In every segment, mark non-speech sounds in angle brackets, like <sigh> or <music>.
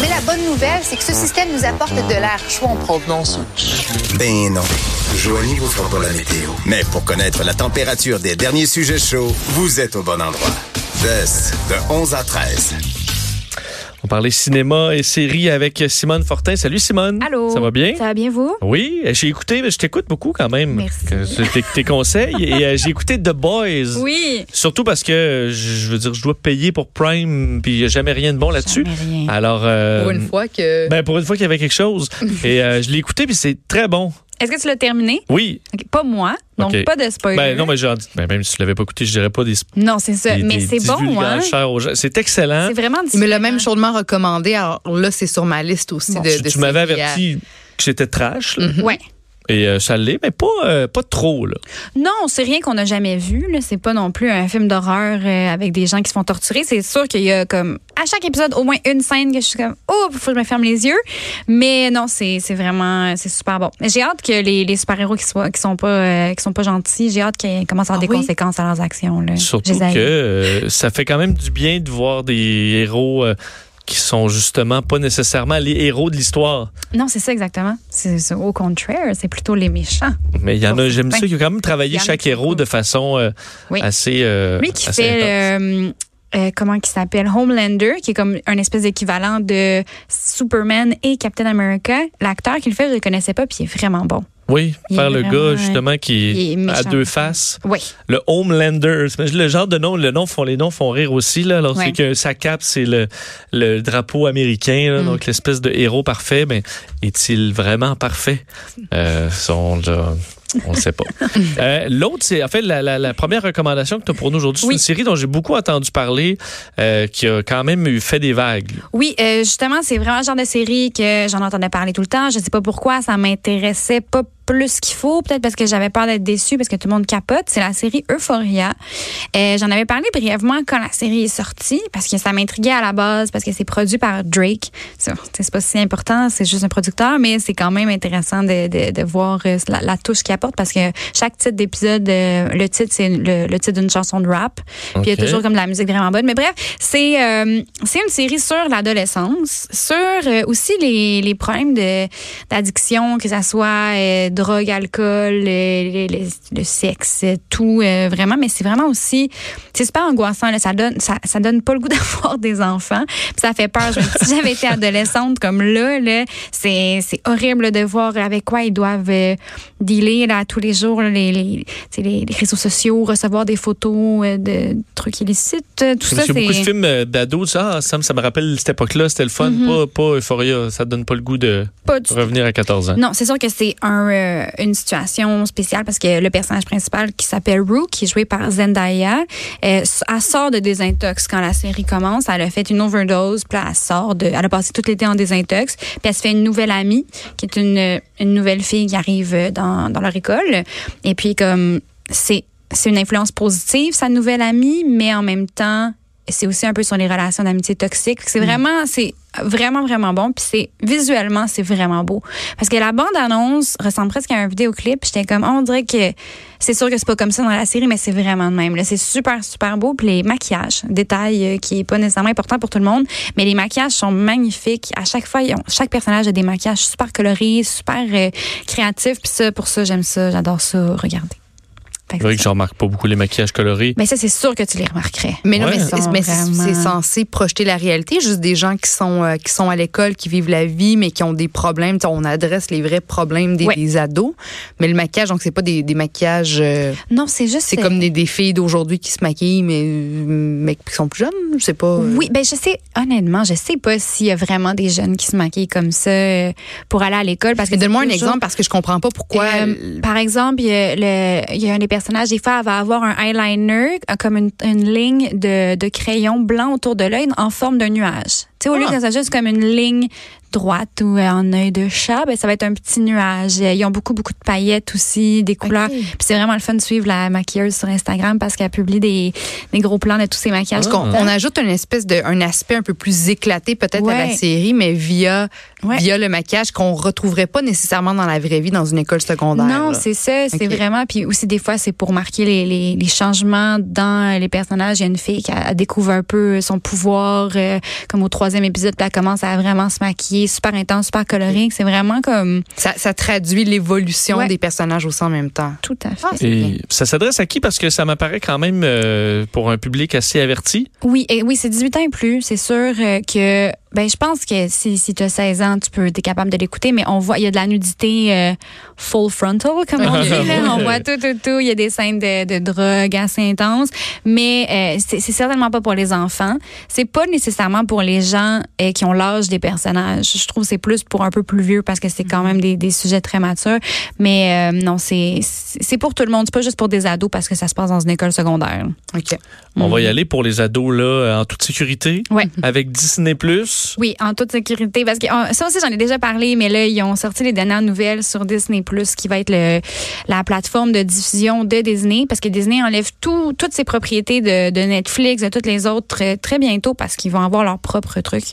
Mais la bonne nouvelle, c'est que ce système nous apporte de l'air chaud en provenance. Ben non. Joignez-vous fera pas la météo. Mais pour connaître la température des derniers sujets chauds, vous êtes au bon endroit. Best de 11 à 13. On parlait cinéma et séries avec Simone Fortin. Salut Simone. Allô. Ça va bien? Ça va bien, vous? Oui, j'ai écouté, mais je t'écoute beaucoup quand même. Merci. Que- Tes, tes conseils. Et euh, j'ai écouté The Boys. Oui. Surtout parce que, je veux dire, je dois payer pour Prime, puis il n'y a jamais rien de bon là-dessus. Jamais rien. Alors, euh, Pour une fois que. ben, pour une fois qu'il y avait quelque chose. <laughs> et euh, je l'ai écouté, puis c'est très bon. Est-ce que tu l'as terminé? Oui. Ok, Pas moi, donc pas de spoiler. Ben, non, mais j'ai ben, même si tu l'avais pas écouté, je dirais pas des, Non, c'est ça. des- mais c'est bon, hein? divulgations aux gens. C'est excellent. C'est vraiment Il me l'a différent. même chaudement recommandé. Alors là, c'est sur ma liste aussi Bon. de, Tu, de tu m'avais à- averti que c'était trash, là. Ouais. Et euh, ça l'est, mais pas, euh, pas trop. Là. Non, c'est rien qu'on n'a jamais vu. là. C'est pas non plus un film d'horreur euh, avec des gens qui se font torturer. C'est sûr qu'il y a comme à chaque épisode au moins une scène que je suis comme oh faut que je me ferme les yeux. Mais non, c'est c'est vraiment c'est super bon. J'ai hâte que les, les super héros qui soient qui sont pas euh, qui sont pas gentils. J'ai hâte qu'ils commencent à avoir Ah des oui? conséquences à leurs actions. Là. Surtout que euh, ça fait quand même du bien de voir des héros euh, qui sont justement pas nécessairement les héros de l'histoire. Non, c'est ça exactement. C'est au contraire, c'est plutôt les méchants. Mais il y en a, j'aime ça, qui ont quand même travaillé chaque héros de façon euh, Oui. assez. euh, Lui qui assez fait euh, euh, comment qui s'appelle? Homelander, qui est comme un espèce d'équivalent de Superman et Captain America. L'acteur qui le fait, je le connaissais pas, puis il est vraiment bon. Oui, faire le gars justement qui est à deux faces. Oui. Le Homelander, le genre de nom, le nom font les noms font rire aussi là. Alors c'est que sa cape c'est le, le drapeau américain, là, Mm. donc l'espèce de héros parfait. Mais est-il vraiment parfait? Euh, son, là, on ne sait pas. <laughs> Euh, L'autre, c'est en fait la, la, la première recommandation que tu as pour nous aujourd'hui. C'est une série dont j'ai beaucoup entendu parler, euh, qui a quand même eu fait des vagues. Oui, euh, justement, c'est vraiment le genre de série que j'en entendais parler tout le temps. Je sais pas pourquoi, ça m'intéressait pas plus qu'il faut, peut-être parce que j'avais peur d'être déçue parce que tout le monde capote. C'est la série Euphoria. Euh, J'en avais parlé brièvement quand la série est sortie parce que ça m'intriguait à la base parce que c'est produit par Drake. C'est pas si important, c'est juste un producteur, mais c'est quand même intéressant de, de, de voir euh, la, la touche qu'il apporte parce que chaque titre d'épisode, euh, le titre c'est le, le titre d'une chanson de rap. Puis il y a toujours comme de la musique vraiment bonne. Mais bref, c'est euh, c'est une série sur l'adolescence, sur euh, aussi les, les problèmes d'addiction, que ça soit drogue, alcool, les- les- le sexe, tout euh, vraiment. Mais c'est vraiment aussi, c'est super angoissant. Là, ça donne ça, ça donne pas le goût <laughs> d'avoir des enfants. Puis ça fait peur. Si j'avais été adolescente comme là, là c'est c'est horrible de voir avec quoi ils doivent euh, dealer là, tous les jours, là, les, les, réseaux sociaux, recevoir des photos euh, de trucs illicites. Tout ça, a beaucoup de films d'ados, ça, ah, ça, me- ça me rappelle cette époque-là, c'était le fun, Mm-hmm. pas, pas Euphoria, ça donne pas le goût de Pas revenir à 14 ans. Non, c'est sûr que c'est un, euh, une situation spéciale parce que le personnage principal qui s'appelle Rue, qui est joué par Zendaya, euh, elle sort de désintox quand la série commence. Elle a fait une overdose, puis elle sort de, elle a passé tout l'été en désintox, puis elle se fait une nouvelle amie qui est une, une nouvelle fille qui arrive dans, dans leur école. Et puis comme c'est c'est une influence positive sa nouvelle amie, mais en même temps c'est aussi un peu sur les relations d'amitié toxiques. C'est vraiment, c'est vraiment, vraiment bon. Puis c'est visuellement, c'est vraiment beau. Parce que la bande-annonce ressemble presque à un vidéoclip. J'étais comme, on dirait que c'est sûr que c'est pas comme ça dans la série, mais c'est vraiment de même. Là, c'est super, super beau. Puis les maquillages, détail euh, qui est pas nécessairement important pour tout le monde, mais les maquillages sont magnifiques. À chaque fois, ont- chaque personnage a des maquillages super colorés, super euh, créatifs. Puis ça, pour ça, j'aime ça, j'adore ça, regarder. C'est vrai que je remarque pas beaucoup les maquillages colorés. Mais ça, c'est sûr que tu les remarquerais. Mais non, Ouais. mais c'est- censé projeter la réalité, juste des gens qui sont euh, qui sont à l'école, qui vivent la vie, mais qui ont des problèmes. On adresse les vrais problèmes des, Ouais. des ados. Mais le maquillage, donc c'est pas des, des maquillages. euh, Non, c'est juste. c'est euh, comme des, des filles d'aujourd'hui qui se maquillent, mais mais qui sont plus jeunes. Je sais pas. euh, Oui, ben je sais, honnêtement, je sais pas s'il y a vraiment des jeunes qui se maquillent comme ça euh, pour aller à l'école. Parce que Mais donne-moi un exemple parce que je comprends pas pourquoi. Euh, par exemple, il y, a le- il y a un des personnages, des fois, va avoir un eyeliner, euh, comme une, ligne de, de crayon blanc autour de l'œil en forme d'un nuage. Tu sais, au lieu Ah. que ça soit juste comme une ligne droite ou en œil de chat, ben, ça va être un petit nuage. Ils ont beaucoup, beaucoup de paillettes aussi, des couleurs. Puis c'est vraiment le fun de suivre la maquilleuse sur Instagram parce qu'elle publie des, des gros plans de tous ces maquillages. Qu'on on ajoute une espèce de un aspect un peu plus éclaté peut-être à la série, mais via Ouais. via le maquillage qu'on retrouverait pas nécessairement dans la vraie vie dans une école secondaire. Non, c'est ça. C'est vraiment. Puis aussi, des fois, c'est pour marquer les, les, les changements dans les personnages. Il y a une fille qui elle découvre un peu son pouvoir, euh, comme au troisième épisode, puis elle commence à vraiment se maquiller, super intense, super colorée. C'est vraiment comme Ça, ça traduit l'évolution Ouais. des personnages aussi en même temps. tout à fait. Ah, bien. Et ça s'adresse à qui? Parce que ça m'apparaît quand même euh, pour un public assez averti. Oui, et oui, c'est 18 ans et plus. C'est sûr euh, que, ben, je pense que si, si tu as 16 ans, tu peux, es capable de l'écouter, mais on voit, il y a de la nudité euh, full frontal, comme on dit. Là. <laughs> On voit tout, tout, tout. Il y a des scènes de, de drogue assez intenses, mais euh, c'est certainement pas pour les enfants. C'est pas nécessairement pour les gens euh, qui ont l'âge des personnages. Je trouve que c'est plus pour un peu plus vieux parce que c'est quand même des, des sujets très matures. Mais euh, non, c'est c'est pour tout le monde. C'est pas juste pour des ados parce que ça se passe dans une école secondaire. OK. On va y aller pour les ados là en toute sécurité. Ouais. Avec Disney Plus. Oui, en toute sécurité. Parce que euh, ça aussi, j'en ai déjà parlé, mais là, ils ont sorti les dernières nouvelles sur Disney Plus, qui va être la plateforme de diffusion de Disney, parce que Disney enlève tout, toutes ses propriétés de, Netflix, de toutes les autres très, bientôt, parce qu'ils vont avoir leur propre truc.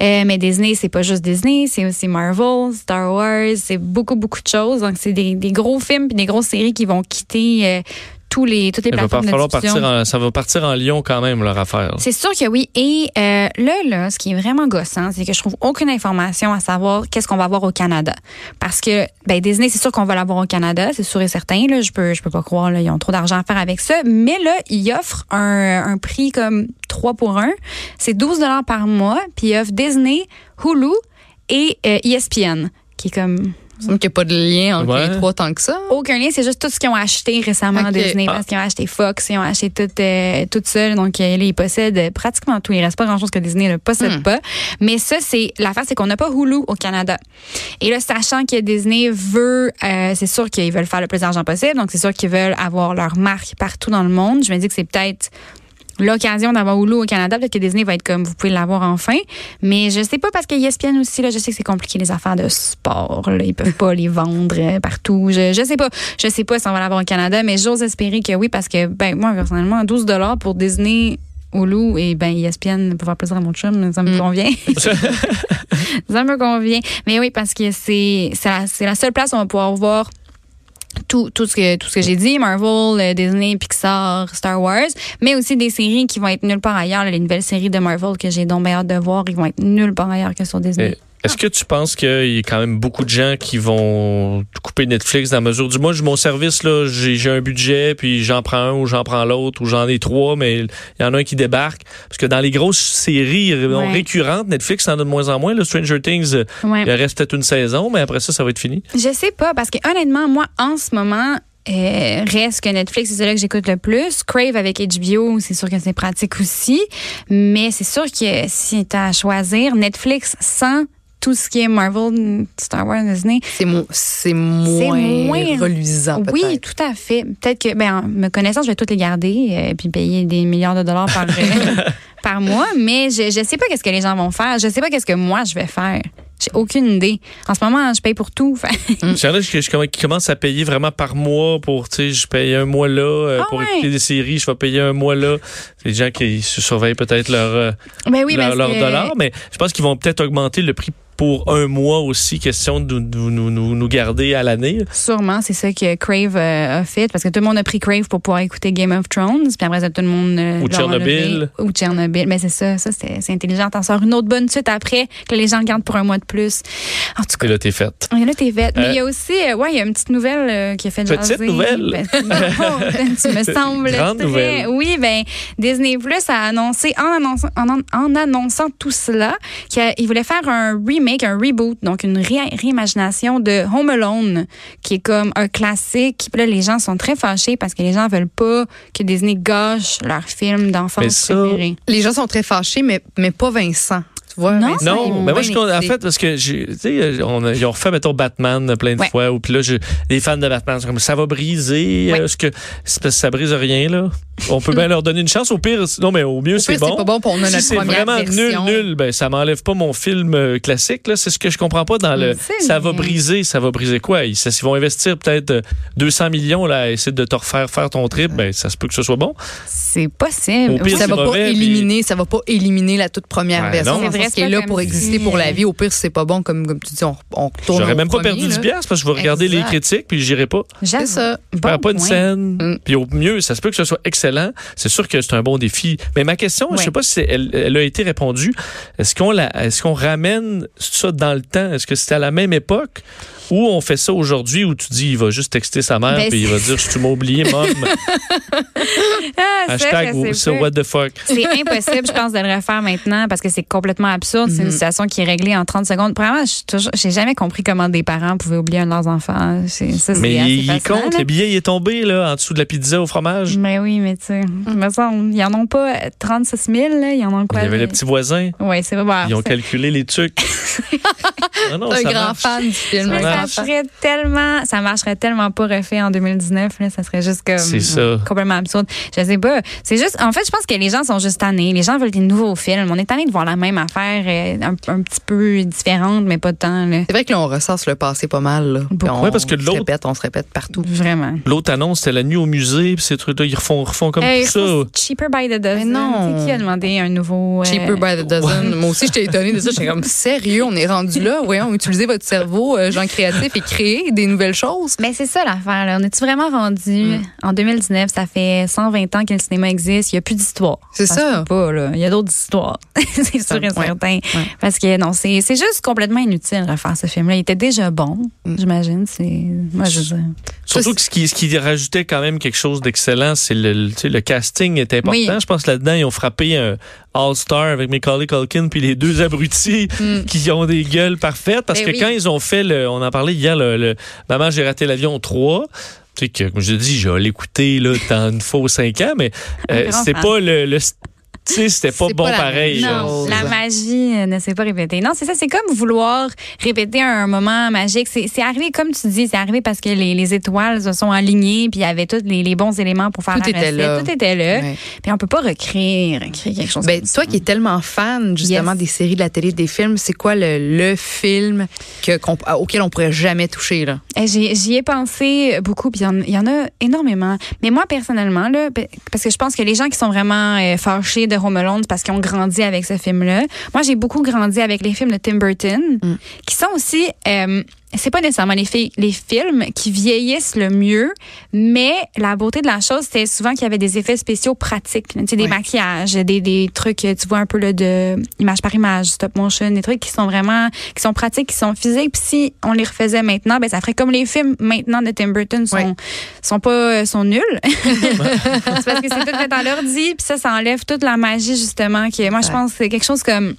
Euh, mais Disney, c'est pas juste Disney, c'est aussi Marvel, Star Wars, c'est beaucoup, beaucoup de choses. Donc, c'est des, des gros films puis des grosses séries qui vont quitter euh, tous les, toutes les Il va plateformes de partir en- ça va partir en Lyon quand même, leur affaire. C'est sûr que oui. Et euh, là, là, ce qui est vraiment gossant, c'est que je trouve aucune information à savoir qu'est-ce qu'on va avoir au Canada. Parce que ben, Disney, c'est sûr qu'on va l'avoir au Canada, c'est sûr et certain. Là, je peux, je peux pas croire, là, ils ont trop d'argent à faire avec ça. Mais là, ils offrent un, un prix comme 3 pour 1. C'est 12 dollars par mois. Puis ils offrent Disney, Hulu et euh, ESPN, qui est comme semble qu'il n'y a pas de lien entre Ouais. les trois tant que ça. aucun lien, c'est juste tout ce qu'ils ont acheté récemment Ok. Disney. Ah. Parce qu'ils ont acheté Fox, ils ont acheté tout, euh, tout seul. Donc, euh, là, ils possèdent pratiquement tout. Il reste pas grand-chose que Disney ne possède Hmm. pas. Mais ça, c'est l'affaire, c'est qu'on n'a pas Hulu au Canada. Et là, sachant que Disney veut, euh, c'est sûr qu'ils veulent faire le plus d'argent possible. Donc, c'est sûr qu'ils veulent avoir leur marque partout dans le monde. Je me dis que c'est peut-être l'occasion d'avoir Hulu au Canada. Peut-être que Disney va être comme, vous pouvez l'avoir enfin. Mais je sais pas parce que ESPN aussi, là, je sais que c'est compliqué les affaires de sport. Là. Ils peuvent pas <laughs> les vendre euh, partout. Je, je sais pas. Je sais pas si on va l'avoir au Canada, mais j'ose espérer que oui parce que, ben, moi, personnellement, 12 dollars pour Disney, Hulu et ben ESPN pour faire plaisir à mon chum, ça me Mm. convient. <laughs> ça me convient. Mais oui, parce que c'est c'est la, c'est la seule place où on va pouvoir voir tout, ce que tout ce que j'ai dit, Marvel, euh, Disney, Pixar, Star Wars, mais aussi des séries qui vont être nulle part ailleurs. les nouvelles séries de Marvel que j'ai donc hâte de voir, ils vont être nulle part ailleurs que sur Disney. Est-ce que tu penses qu'il y a quand même beaucoup de gens qui vont couper Netflix dans la mesure du moi, j'ai mon service, là, j'ai j'ai un budget, puis j'en prends un ou j'en prends l'autre ou j'en ai trois, mais il y en a un qui débarque. Parce que dans les grosses séries Ouais. récurrentes, Netflix en a de moins en moins. Le Stranger Things, euh, Ouais. il reste peut-être une saison, mais après ça, ça va être fini. Je sais pas, parce que honnêtement, moi, en ce moment, euh, reste que Netflix, c'est celui que j'écoute le plus. Crave avec HBO, c'est sûr que c'est pratique aussi. Mais c'est sûr que si tu as à choisir, Netflix sans tout ce qui est Marvel, Star Wars, Disney, C'est mo- c'est moins, moins- reluisant, Oui, tout à fait. Peut-être que, ben, en me connaissant, je vais toutes les garder et puis payer des milliards de dollars par, euh, <laughs> par mois. Mais je ne sais pas qu'est-ce que les gens vont faire. Je sais pas qu'est-ce que moi je vais faire. J'ai aucune idée. En ce moment, je paye pour tout. Il y en a qui, commencent à payer vraiment par mois pour, tu sais, je paye un mois là euh, Ah pour ouais. écouter des séries, je vais payer un mois là. Des gens qui se surveillent peut-être leur, euh, ben oui, leur, leur que- dollar, mais je pense qu'ils vont peut-être augmenter le prix pour un mois aussi, question de nous, nous, nous, nous garder à l'année. Sûrement, c'est ça que Crave euh, a fait parce que tout le monde a pris Crave pour pouvoir écouter Game of Thrones, puis après ça tout le monde euh, Ou Tchernobyl. ou Tchernobyl. Mais c'est ça, ça c'est c'est intelligent. T'en sors une autre bonne suite après que les gens le gardent pour un mois de plus. En tout cas, Et là, t'es faite. en a t'es faite. Mais il y a aussi, euh, ouais, il y a une petite nouvelle qui a fait Petite jaser. nouvelle? Ben, non, tu me <laughs> sembles Grande très- nouvelle. Oui, ben Disney Plus a annoncé en annonçant, en, en annonçant tout cela qu'il voulait faire un remake, un reboot, donc une ré- réimagination de Home Alone, qui est comme un classique. Puis là, les gens sont très fâchés parce que les gens veulent pas que Disney gâche leur film d'enfance préféré. Les gens sont très fâchés, mais, mais pas Vincent. Tu vois, Non, Non, mais moi, je, en fait, parce que j'ai, tu sais, on a- ils ont refait, mettons, Batman plein de Ouais. fois, ou puis là, je- les fans de Batman sont comme, ça va briser, Ouais. euh, ce que, c'est parce que ça brise rien, là. On peut bien leur donner une chance. Au pire, non, mais au mieux, c'est bon. c'est pas bon pour nous, si notre c'est première vraiment version. nul, nul, ben, ça m'enlève pas mon film euh, classique, là. C'est ce que je comprends pas dans le, ça va briser, ça va briser quoi? Ils, ça- ils vont investir peut-être euh, 200 millions, là, à essayer de te refaire faire ton trip, ben, ça se peut que ce soit bon. C'est possible. Au pire, ça c'est va pas mauvais, puis- éliminer, ça va pas éliminer la toute première Ouais, version. C'est vrai, c'est qu'elle est là pour exister si, pour la euh, vie. Au pire, c'est pas bon, comme, comme tu dis, on, on retourne J'aurais au même pas premier, perdu là. 10 piastres parce que je vais regarder les critiques puis j'irai pas. C'est ça. Je perds pas une scène. Mm. Puis au mieux, ça se peut que ce soit excellent. Excellent. C'est sûr que c'est un bon défi. Mais ma question, je Ouais. sais pas si elle, elle a été répondue. Est-ce qu'on est-ce qu'on ramène ça dans le temps? Est-ce que c'était à la même époque? Ou on fait ça aujourd'hui où tu dis, il va juste texter sa mère Ben, puis il va dire, tu m'as oublié, mom? <laughs> Ah, Hashtag ça, what the fuck? C'est impossible, je pense, de le refaire maintenant parce que c'est complètement absurde. C'est une situation qui est réglée en 30 secondes. Toujours- j'ai jamais compris comment des parents pouvaient oublier un de leurs enfants. Ça, Mais il, compte, le billet il est tombé là, en dessous de la pizza au fromage. Mais oui, mais tu sais, me semble, ils en ont pas 36 000, là. Ils en ont quoi? Il y avait les petits voisins. Oui, c'est vrai. Bon, Ils ont calculé les trucs. non, <laughs> non, un ça grand marche. fan du film. Ça ferait tellement, ça marcherait tellement pas refait en 2019, là. Ça serait juste comme. C'est ça. Complètement absurde. Je sais pas. C'est juste, en fait, je pense que les gens sont juste tannés. Les gens veulent des nouveaux films. On est tannés de voir la même affaire, euh, un, un petit peu différente, mais pas tant, là. C'est vrai que là, on ressasse le passé pas mal. Là. On Ouais, parce que se l'autre- répète, on se répète partout. Vraiment. L'autre annonce, c'était la nuit au musée, puis ces trucs-là, ils refont, refont comme tout ça. Cheaper by the dozen. Mais non. C'est qui a demandé un nouveau. euh, Cheaper by the dozen. Moi aussi, j'étais étonnée de ça. J'étais comme, sérieux, on est rendu là? Voyons, utilisez votre cerveau, euh, gens créatifs, et créer des nouvelles choses. Mais c'est ça l'affaire. Là. On est-tu vraiment rendu Mm. en 2019? Ça fait 120 ans que le cinéma existe. Il n'y a plus d'histoire. C'est ça. Pas, là. Il y a d'autres histoires. <laughs> c'est sûr et Ouais. certain. Parce que non, c'est c'est juste complètement inutile de refaire ce film-là. Il était déjà bon, Mm. j'imagine. C'est Moi, je veux dire. Surtout que ce qui, ce qui rajoutait quand même quelque chose d'excellent, c'est le, le- tu sais, le casting est important. Oui. Je pense que là-dedans, ils ont frappé un All-Star avec Macaulay Culkin puis les deux abrutis qui ont des gueules parfaites. Parce Ben que oui. quand ils ont fait, le, on en parlait hier, le, le Maman, j'ai raté l'avion 3, tu sais, que, comme je dis, je l'écouter là, dans une fois aux cinq ans, mais euh, c'est fan. pas le... le sais, c'était pas bon pas la pareil. Non, chose. la magie euh, ne s'est pas répétée. Non, c'est ça, c'est comme vouloir répéter un moment magique. C'est c'est arrivé, comme tu dis, c'est arrivé parce que les, les étoiles se sont alignées, puis il y avait tous les, les bons éléments pour faire Tout la était recette. là. Tout était là. Ouais. Puis on peut pas recréer, recréer quelque chose Ben, comme toi ça. qui es tellement fan justement Yes. des séries, de la télé, des films, c'est quoi le, le film que, qu'on- auquel on pourrait jamais toucher là? Eh, J'y ai pensé beaucoup, puis il y y, en a énormément. Mais moi, personnellement, là, parce que je pense que les gens qui sont vraiment euh, fâchés de Home Alone, parce qu'ils ont grandi avec ce film-là. Moi, j'ai beaucoup grandi avec les films de Tim Burton, qui sont aussi... euh, c'est pas nécessairement les, les films qui vieillissent le mieux, mais la beauté de la chose, c'était souvent qu'il y avait des effets spéciaux pratiques. Tu sais, des maquillages, des, des trucs, tu vois, un peu là, de image par image, stop motion, des trucs qui sont vraiment, qui sont pratiques, qui sont physiques. Puis si on les refaisait maintenant, ben ça ferait comme les films maintenant de Tim Burton sont, sont pas, sont nuls. <laughs> c'est parce que c'est tout fait en l'ordi, puis ça, ça enlève toute la magie, justement, que moi, je pense que c'est quelque chose comme,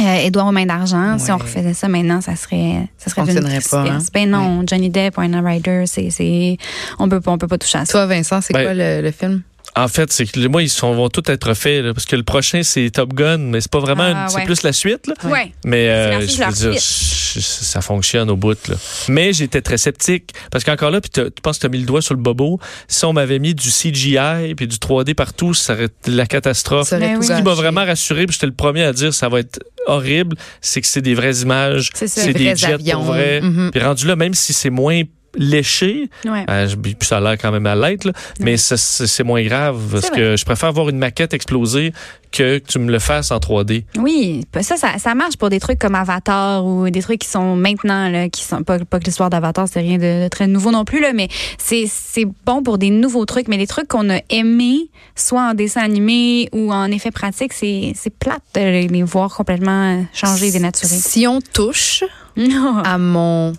euh, Édouard aux mains d'argent, si on Ouais. refaisait ça maintenant, ça serait, ça serait Fonctionnerait pas, hein? Ben non, Johnny Depp, Winona Ryder, c'est, c'est, on peut pas, on peut pas toucher à ça. Toi, Vincent, c'est Ben, quoi le, le film? En fait, c'est que moi, ils sont, vont tous être faits, là, parce que le prochain, c'est Top Gun, mais c'est pas vraiment, Ah, c'est plus la suite, là. Ouais. Mais euh, je veux dire, ça fonctionne au bout. Là. Mais j'étais très sceptique. Parce qu'encore là, puis tu penses que tu as mis le doigt sur le bobo. Si on m'avait mis du CGI puis du 3D partout, ça aurait été la catastrophe. Ça Ben tout oui. Ce qui m'a vraiment rassuré, puis j'étais le premier à dire ça va être horrible, c'est que c'est des vraies images, C'est ça. c'est Des vrais jets avions. pour vrai. Puis rendu là, même si c'est moins léché, Ouais. euh, je- puis ça a l'air quand même à l'être, là, mais c'est c'est moins grave parce que je préfère voir une maquette exploser que que tu me le fasses en 3D. Oui, ça, ça, ça marche pour des trucs comme Avatar ou des trucs qui sont maintenant, là, qui sont pas, pas que l'histoire d'Avatar, c'est rien de, de très nouveau non plus, là, mais c'est, c'est bon pour des nouveaux trucs, mais des trucs qu'on a aimés, soit en dessin animé ou en effet pratique, c'est, c'est plate de les, les voir complètement changer, dénaturer. Si on touche <laughs> Non. à mon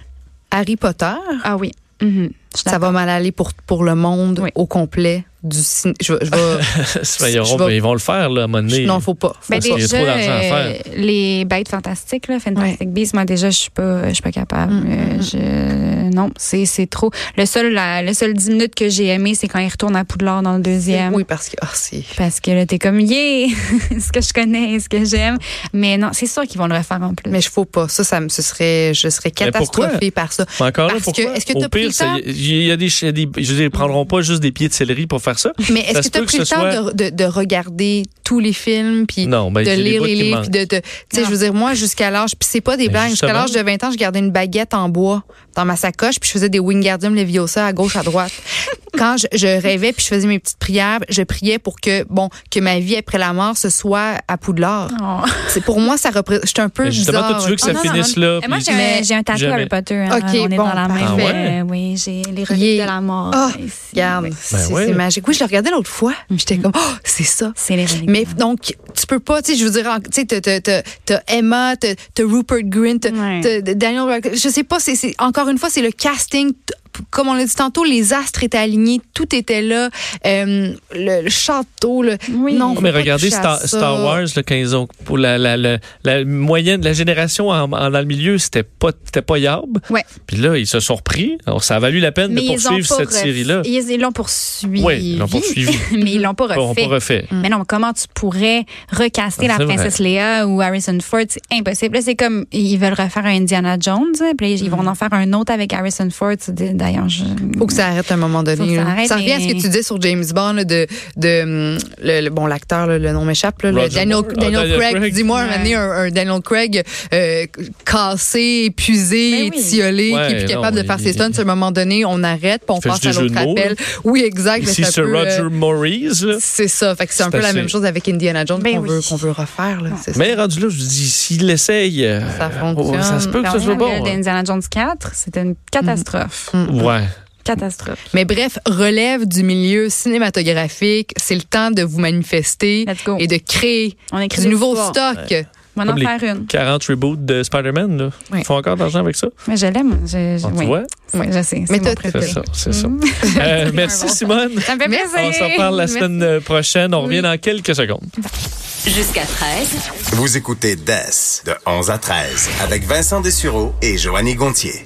Harry Potter, Ah oui. Mhm. Ça va mal aller pour, pour le monde Oui. au complet du cinéma. Je, vais- je vais. <laughs> ils, auront- je vais- ils vont le faire là, à un moment donné. non, faut pas. Faut Ben pas. Il y a déjà, trop d'argent à euh, faire. les bêtes fantastiques, là, Fantastic Beasts, moi déjà, je suis pas, je suis pas capable. Mm, Euh, je, non, c'est, c'est trop. Le seul, la, le seul 10 minutes que j'ai aimé, c'est quand il retourne à Poudlard dans le deuxième. Oui, parce que c'est. Parce que là, t'es comme, yeah, <laughs> ce que je connais, ce que j'aime. Mais non, c'est sûr qu'ils vont le refaire en plus. Mais je faut pas. Ça, ça me, ce serait, je serais catastrophée par ça. Mais encore là, Parce pourquoi? que- est-ce que Au pire, le temps? ça- il y a des, il y a des- je veux dire, ils prendront pas juste des pieds de céleri pour faire ça. Mais est-ce que tu as pris le temps soit- de, de, de regarder tous les films puis Non, ben, de lire les livres puis de, de- tu sais je veux dire moi jusqu'à l'âge puis c'est pas des Ben, blagues jusqu'à l'âge de 20 ans je gardais une baguette en bois dans ma sacoche puis je faisais des Wingardium Leviosa à gauche à droite. <laughs> Quand je, je rêvais puis je faisais mes petites prières, je priais pour que bon que ma vie après la mort ce soit à Poudlard. Oh. C'est pour moi ça représente j'étais un peu Mais justement, bizarre. toi, tu veux que ça Oh, non, non, finisse non. là. Moi, j'ai un, Mais j'ai un tatouage. Harry Potter. hein. Ok, on est bon, dans la même. parfait. euh, oui, j'ai les reliques de la mort. Ah, ici. Regarde, c'est ouais. c'est magique. Oui, je le regardais l'autre fois. J'étais comme, oh, c'est ça. C'est les. Mais donc, tu peux pas, tu sais, je veux dire, tu sais, t'as- Emma, t'as Rupert Grint, t'as Ouais. Daniel Radcliffe. Je sais pas, c'est- encore une fois, c'est le casting. Comme on l'a dit tantôt, les astres étaient alignés, tout était là. Euh, le, le château, le. Oui. Non, mais regardez Star, Wars là, quand ils ont pour la, la, la, la moyenne la génération en, en- dans le milieu c'était pas c'était pas Yarb. Ouais. Puis là ils se sont repris. Alors ça a valu la peine Mais de poursuivre cette ref- série là. Ils ils l'ont poursuivi. Oui, ils l'ont poursuivi. <laughs> mais ils l'ont pas Ils l'ont refait. pas refait. Mais non, comment tu pourrais recaster Ah, la princesse Léa ou Harrison Ford? C'est impossible. Là, c'est comme, ils veulent refaire un Indiana Jones, puis là, ils vont en faire un autre avec Harrison Ford. D'ailleurs, je... Faut que ça arrête à un moment Faut donné. que ça arrête, ça revient à ce que tu disais sur James Bond là, de, de hum, le, le- bon l'acteur, là, le nom m'échappe, le Daniel, Moore. Ah, Daniel Daniel Craig. Craig. Dis-moi un Ouais. moment donné, un, un Daniel Craig euh, cassé, épuisé, Ben oui. étiolé, Ouais, qui est plus non, capable de faire il- ses stunts. À un moment donné, on arrête, puis on passe à l'autre jeux de mots, appel. Oui, exact. Ici c'est un c'est peu, Roger euh, Maurice. là. c'est ça. Fait que c'est un peu la même chose avec Indiana Jones Ben qu'on veut, qu'on veut refaire. Ça. Mais rendu là, je dis, s'il l'essaye, euh, Ça fonctionne. ça se peut que ce soit bon. hein. D'Indiana Jones 4, c'était une catastrophe. Ouais. Catastrophe. Mais bref, relève du milieu cinématographique. C'est le temps de vous manifester et de créer On écrit du nouveau histoires. stock. On va en faire une. 40 reboots de Spider-Man, là. Oui. Ils font encore d'argent avec ça? Mais je l'aime. Je, je- Ah, tu oui. vois? Oui, je sais. Mais C'est ça, c'est ça. Mm. Euh, <laughs> merci, Simone. Ça me fait plaisir. On se reparle la semaine prochaine. On revient dans quelques secondes. Jusqu'à 13. Vous écoutez DES de 11 à 13 avec Vincent Dessureau et Joanny Gontier.